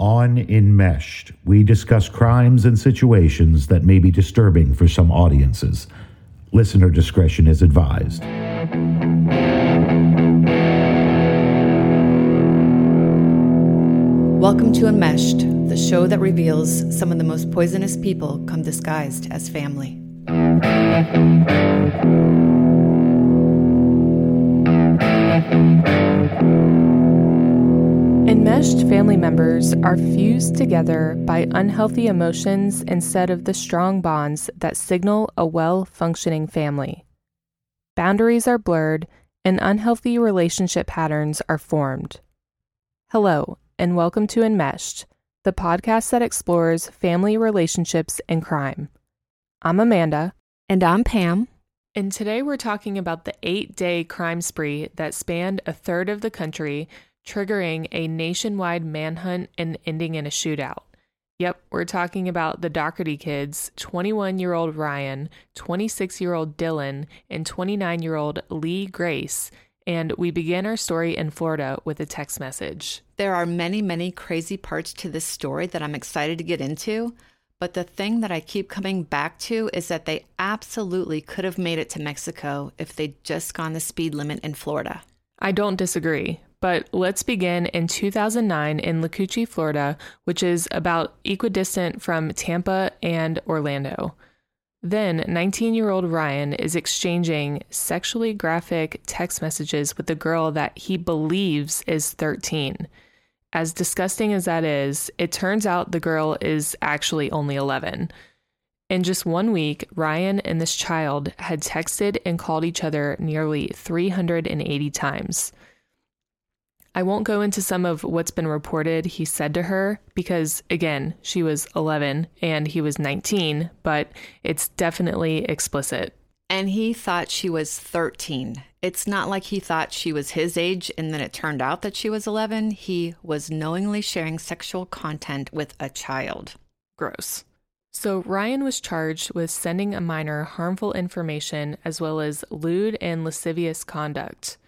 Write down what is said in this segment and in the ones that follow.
On Enmeshed, we discuss crimes and situations that may be disturbing for some audiences. Listener discretion is advised. Welcome to Enmeshed, the show that reveals some of the most poisonous people come disguised as family. Enmeshed family members are fused together by unhealthy emotions instead of the strong bonds that signal a well functioning family. Boundaries are blurred and unhealthy relationship patterns are formed. Hello, and welcome to Enmeshed, the podcast that explores family relationships and crime. I'm Amanda. And I'm Pam. And today we're talking about the eight day crime spree that spanned a third of the country triggering a nationwide manhunt and ending in a shootout. Yep, we're talking about the Dougherty kids 21 year old Ryan, 26 year old Dylan, and 29 year old Lee Grace. And we begin our story in Florida with a text message. There are many, many crazy parts to this story that I'm excited to get into. But the thing that I keep coming back to is that they absolutely could have made it to Mexico if they'd just gone the speed limit in Florida. I don't disagree. But let's begin in 2009 in Lacoochee, Florida, which is about equidistant from Tampa and Orlando. Then, 19 year old Ryan is exchanging sexually graphic text messages with a girl that he believes is 13. As disgusting as that is, it turns out the girl is actually only 11. In just one week, Ryan and this child had texted and called each other nearly 380 times. I won't go into some of what's been reported he said to her because, again, she was 11 and he was 19, but it's definitely explicit. And he thought she was 13. It's not like he thought she was his age and then it turned out that she was 11. He was knowingly sharing sexual content with a child. Gross. So, Ryan was charged with sending a minor harmful information as well as lewd and lascivious conduct.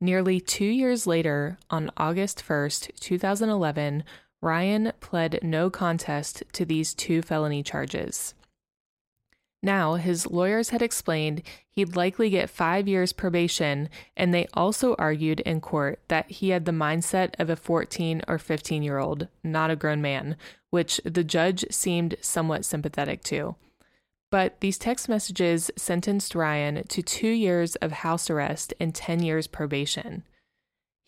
Nearly two years later, on August 1st, 2011, Ryan pled no contest to these two felony charges. Now, his lawyers had explained he'd likely get five years probation, and they also argued in court that he had the mindset of a 14 or 15 year old, not a grown man, which the judge seemed somewhat sympathetic to. But these text messages sentenced Ryan to two years of house arrest and 10 years probation.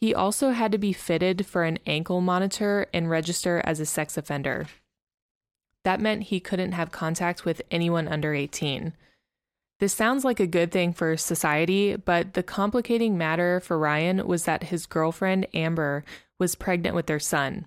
He also had to be fitted for an ankle monitor and register as a sex offender. That meant he couldn't have contact with anyone under 18. This sounds like a good thing for society, but the complicating matter for Ryan was that his girlfriend, Amber, was pregnant with their son.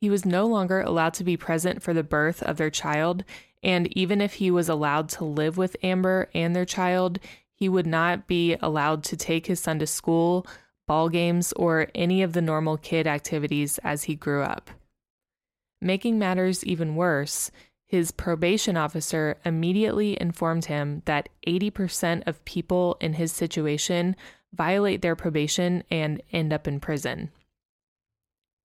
He was no longer allowed to be present for the birth of their child, and even if he was allowed to live with Amber and their child, he would not be allowed to take his son to school, ball games, or any of the normal kid activities as he grew up. Making matters even worse, his probation officer immediately informed him that 80% of people in his situation violate their probation and end up in prison.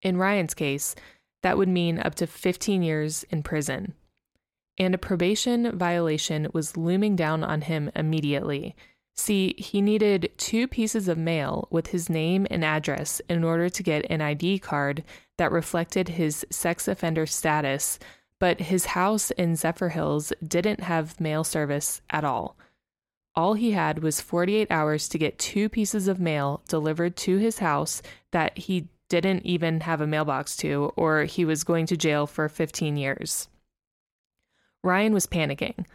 In Ryan's case, that would mean up to 15 years in prison and a probation violation was looming down on him immediately. See, he needed two pieces of mail with his name and address in order to get an ID card that reflected his sex offender status, but his house in Zephyrhills didn't have mail service at all. All he had was 48 hours to get two pieces of mail delivered to his house that he didn't even have a mailbox to, or he was going to jail for 15 years. Ryan was panicking.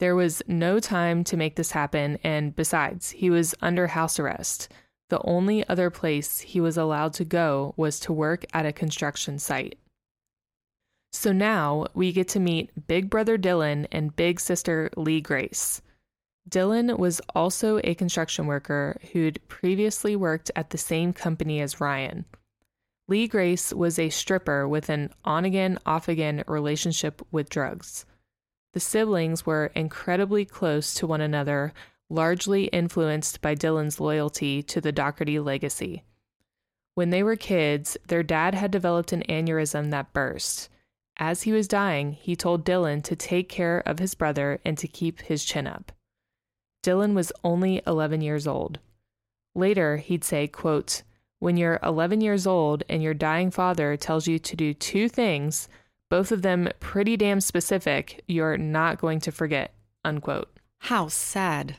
There was no time to make this happen, and besides, he was under house arrest. The only other place he was allowed to go was to work at a construction site. So now we get to meet Big Brother Dylan and Big Sister Lee Grace. Dylan was also a construction worker who'd previously worked at the same company as Ryan. Lee Grace was a stripper with an on again, off again relationship with drugs. The siblings were incredibly close to one another, largely influenced by Dylan's loyalty to the Dougherty legacy. When they were kids, their dad had developed an aneurysm that burst. As he was dying, he told Dylan to take care of his brother and to keep his chin up. Dylan was only 11 years old. Later, he'd say, quote, When you're 11 years old and your dying father tells you to do two things, both of them pretty damn specific, you're not going to forget, unquote. How sad.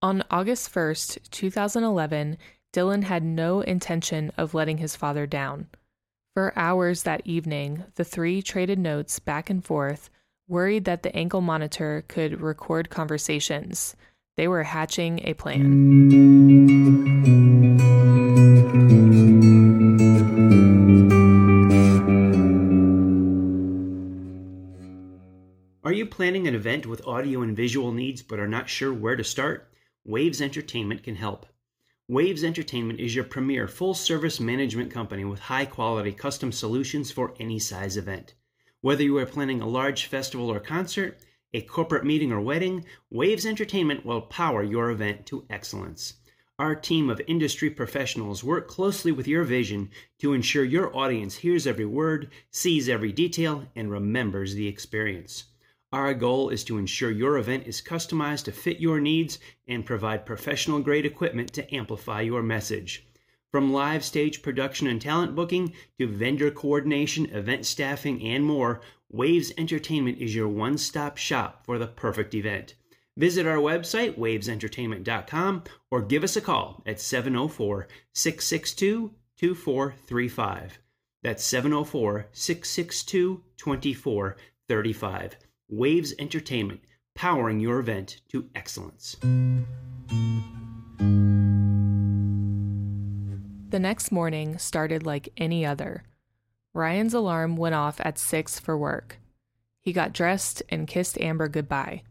On August 1st, 2011, Dylan had no intention of letting his father down. For hours that evening, the three traded notes back and forth, worried that the ankle monitor could record conversations. They were hatching a plan. You planning an event with audio and visual needs but are not sure where to start? Waves Entertainment can help. Waves Entertainment is your premier full service management company with high quality custom solutions for any size event. Whether you are planning a large festival or concert, a corporate meeting or wedding, Waves Entertainment will power your event to excellence. Our team of industry professionals work closely with your vision to ensure your audience hears every word, sees every detail, and remembers the experience. Our goal is to ensure your event is customized to fit your needs and provide professional grade equipment to amplify your message. From live stage production and talent booking to vendor coordination, event staffing, and more, Waves Entertainment is your one stop shop for the perfect event. Visit our website, wavesentertainment.com, or give us a call at 704 662 2435. That's 704 662 2435. Waves Entertainment, powering your event to excellence. The next morning started like any other. Ryan's alarm went off at 6 for work. He got dressed and kissed Amber goodbye.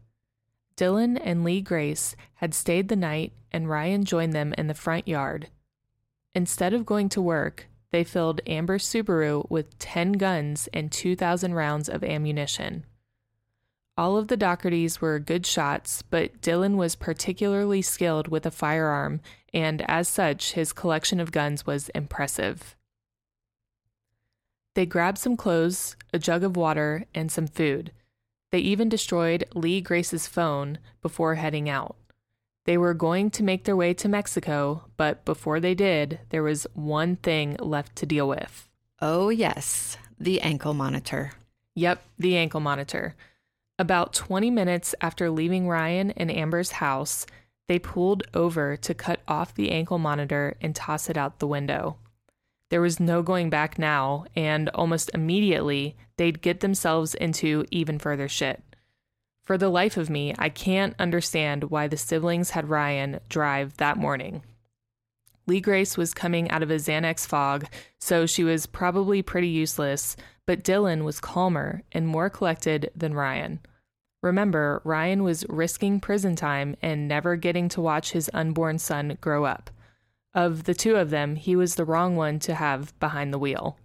Dylan and Lee Grace had stayed the night, and Ryan joined them in the front yard. Instead of going to work, they filled Amber's Subaru with 10 guns and 2,000 rounds of ammunition. All of the Doughertys were good shots, but Dylan was particularly skilled with a firearm, and as such, his collection of guns was impressive. They grabbed some clothes, a jug of water, and some food. They even destroyed Lee Grace's phone before heading out. They were going to make their way to Mexico, but before they did, there was one thing left to deal with. Oh, yes, the ankle monitor. Yep, the ankle monitor. About 20 minutes after leaving Ryan and Amber's house, they pulled over to cut off the ankle monitor and toss it out the window. There was no going back now, and almost immediately, they'd get themselves into even further shit. For the life of me, I can't understand why the siblings had Ryan drive that morning. Lee Grace was coming out of a Xanax fog, so she was probably pretty useless, but Dylan was calmer and more collected than Ryan. Remember, Ryan was risking prison time and never getting to watch his unborn son grow up. Of the two of them, he was the wrong one to have behind the wheel.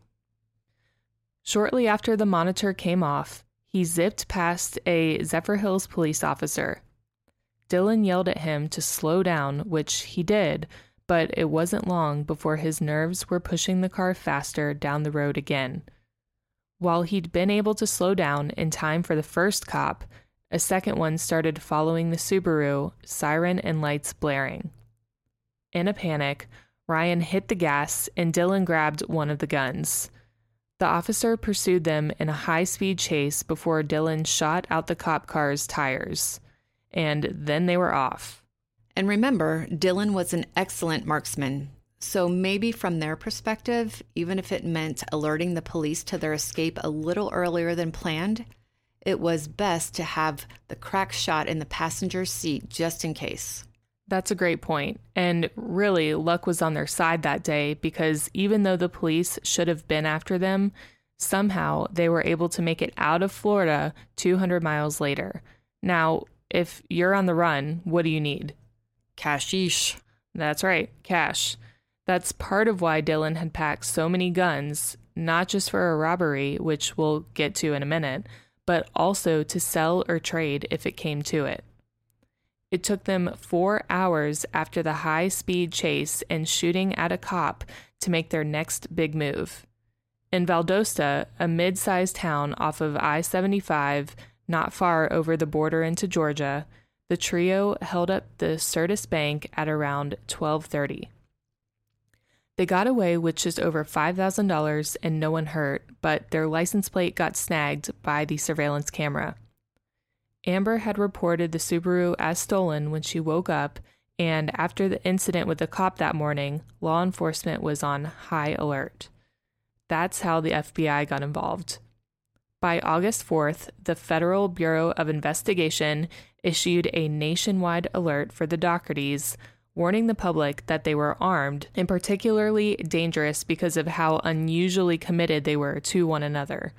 Shortly after the monitor came off, he zipped past a Zephyrhills police officer. Dylan yelled at him to slow down, which he did, but it wasn't long before his nerves were pushing the car faster down the road again. While he'd been able to slow down in time for the first cop, a second one started following the Subaru, siren and lights blaring. In a panic, Ryan hit the gas and Dylan grabbed one of the guns. The officer pursued them in a high speed chase before Dylan shot out the cop car's tires. And then they were off. And remember, Dylan was an excellent marksman, so maybe from their perspective, even if it meant alerting the police to their escape a little earlier than planned, it was best to have the crack shot in the passenger's seat just in case. That's a great point. And really, luck was on their side that day because even though the police should have been after them, somehow they were able to make it out of Florida 200 miles later. Now, if you're on the run, what do you need? Cashish. That's right, cash. That's part of why Dylan had packed so many guns, not just for a robbery, which we'll get to in a minute, but also to sell or trade if it came to it. It took them four hours after the high speed chase and shooting at a cop to make their next big move. In Valdosta, a mid sized town off of I 75, not far over the border into Georgia, the trio held up the Certus Bank at around 1230. They got away with just over $5,000 and no one hurt, but their license plate got snagged by the surveillance camera. Amber had reported the Subaru as stolen when she woke up, and after the incident with the cop that morning, law enforcement was on high alert. That's how the FBI got involved. By August 4th, the Federal Bureau of Investigation issued a nationwide alert for the Doughertys, warning the public that they were armed and particularly dangerous because of how unusually committed they were to one another.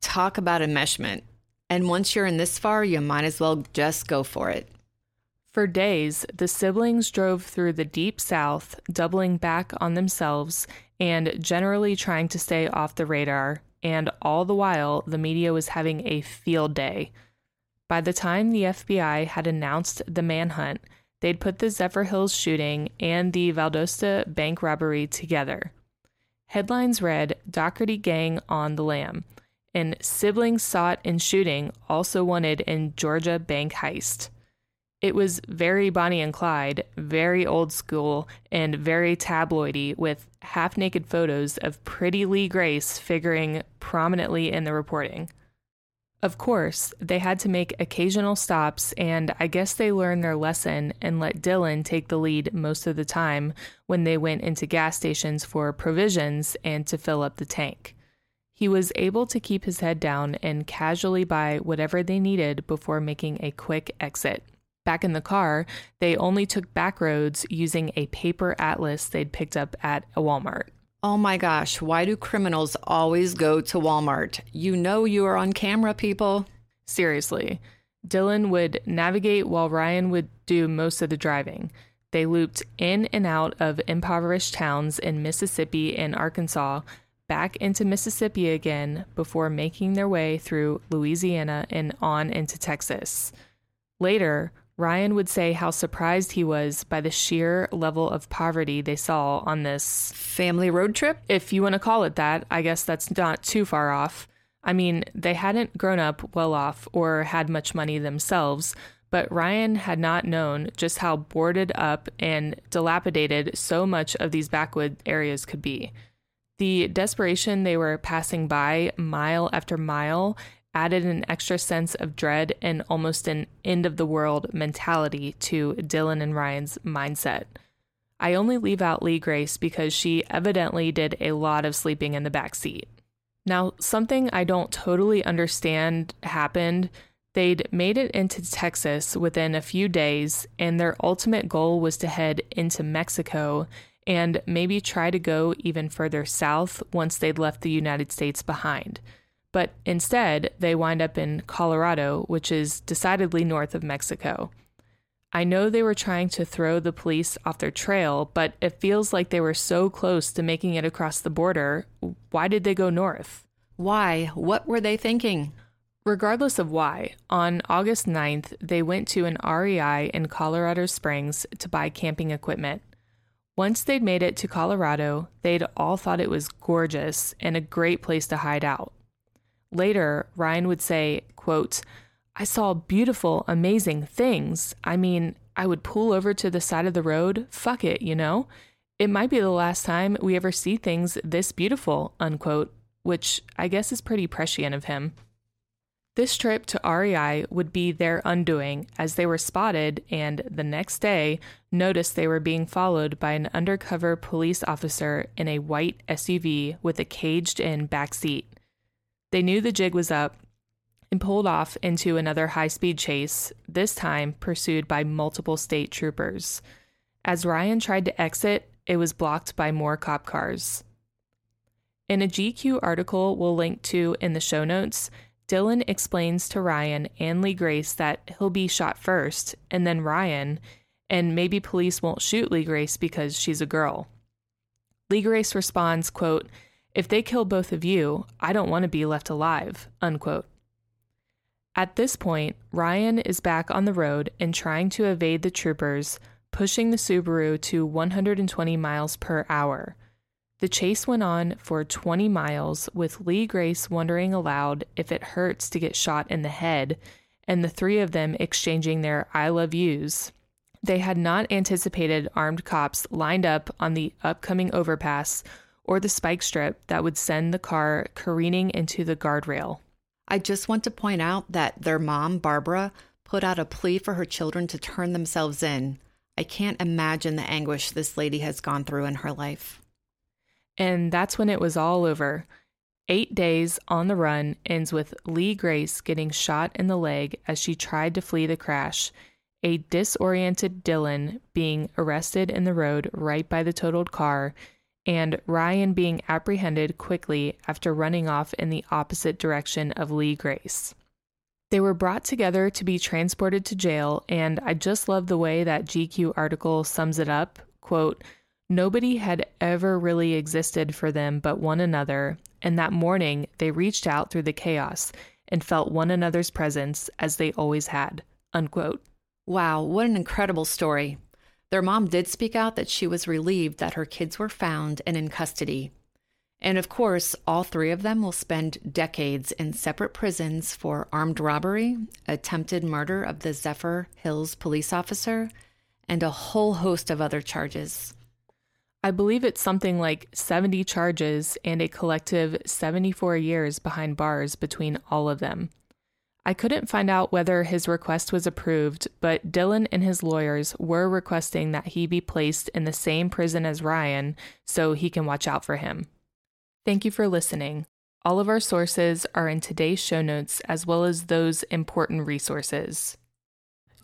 Talk about enmeshment. And once you're in this far, you might as well just go for it. For days, the siblings drove through the deep south, doubling back on themselves and generally trying to stay off the radar, and all the while, the media was having a field day. By the time the FBI had announced the manhunt, they'd put the Zephyrhills shooting and the Valdosta bank robbery together. Headlines read Dougherty Gang on the Lam, and siblings sought in shooting also wanted in Georgia bank heist. It was very Bonnie and Clyde, very old school, and very tabloidy, with half naked photos of pretty Lee Grace figuring prominently in the reporting. Of course, they had to make occasional stops, and I guess they learned their lesson and let Dylan take the lead most of the time when they went into gas stations for provisions and to fill up the tank. He was able to keep his head down and casually buy whatever they needed before making a quick exit. Back in the car, they only took back roads using a paper atlas they'd picked up at a Walmart. Oh my gosh, why do criminals always go to Walmart? You know you are on camera, people. Seriously. Dylan would navigate while Ryan would do most of the driving. They looped in and out of impoverished towns in Mississippi and Arkansas, back into Mississippi again before making their way through Louisiana and on into Texas. Later, Ryan would say how surprised he was by the sheer level of poverty they saw on this family road trip. If you want to call it that, I guess that's not too far off. I mean, they hadn't grown up well off or had much money themselves, but Ryan had not known just how boarded up and dilapidated so much of these backwood areas could be. The desperation they were passing by mile after mile added an extra sense of dread and almost an end of the world mentality to Dylan and Ryan's mindset. I only leave out Lee Grace because she evidently did a lot of sleeping in the back seat. Now, something I don't totally understand happened. They'd made it into Texas within a few days, and their ultimate goal was to head into Mexico and maybe try to go even further south once they'd left the United States behind but instead they wind up in Colorado, which is decidedly north of Mexico. I know they were trying to throw the police off their trail, but it feels like they were so close to making it across the border. Why did they go north? Why? What were they thinking? Regardless of why, on August 9th, they went to an REI in Colorado Springs to buy camping equipment. Once they'd made it to Colorado, they'd all thought it was gorgeous and a great place to hide out. Later, Ryan would say, quote, I saw beautiful, amazing things. I mean, I would pull over to the side of the road. Fuck it, you know? It might be the last time we ever see things this beautiful, unquote, which I guess is pretty prescient of him. This trip to REI would be their undoing as they were spotted and the next day noticed they were being followed by an undercover police officer in a white SUV with a caged in back seat. They knew the jig was up and pulled off into another high speed chase, this time pursued by multiple state troopers. As Ryan tried to exit, it was blocked by more cop cars. In a GQ article we'll link to in the show notes, Dylan explains to Ryan and Lee Grace that he'll be shot first, and then Ryan, and maybe police won't shoot Lee Grace because she's a girl. Lee Grace responds, quote, if they kill both of you, I don't want to be left alive. Unquote. At this point, Ryan is back on the road and trying to evade the troopers, pushing the Subaru to 120 miles per hour. The chase went on for 20 miles, with Lee Grace wondering aloud if it hurts to get shot in the head, and the three of them exchanging their I love yous. They had not anticipated armed cops lined up on the upcoming overpass or the spike strip that would send the car careening into the guardrail. I just want to point out that their mom, Barbara, put out a plea for her children to turn themselves in. I can't imagine the anguish this lady has gone through in her life. And that's when it was all over. Eight days on the run ends with Lee Grace getting shot in the leg as she tried to flee the crash, a disoriented Dylan being arrested in the road right by the totaled car, and Ryan being apprehended quickly after running off in the opposite direction of Lee Grace. They were brought together to be transported to jail, and I just love the way that GQ article sums it up. Quote, Nobody had ever really existed for them but one another, and that morning they reached out through the chaos and felt one another's presence as they always had. Unquote. Wow, what an incredible story. Their mom did speak out that she was relieved that her kids were found and in custody. And of course, all three of them will spend decades in separate prisons for armed robbery, attempted murder of the Zephyr Hills police officer, and a whole host of other charges. I believe it's something like 70 charges and a collective 74 years behind bars between all of them. I couldn't find out whether his request was approved, but Dylan and his lawyers were requesting that he be placed in the same prison as Ryan so he can watch out for him. Thank you for listening. All of our sources are in today's show notes as well as those important resources.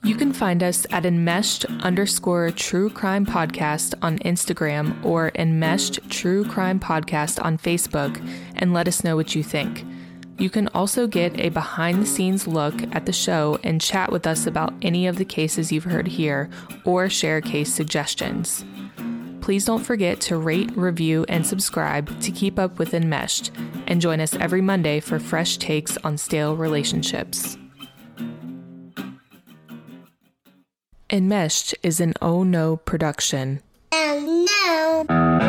You can find us at enmeshed underscore true crime podcast on Instagram or enmeshed true crime podcast on Facebook and let us know what you think. You can also get a behind the scenes look at the show and chat with us about any of the cases you've heard here or share case suggestions. Please don't forget to rate, review, and subscribe to keep up with Enmeshed, and join us every Monday for fresh takes on stale relationships. Enmeshed is an Oh No production. Oh no!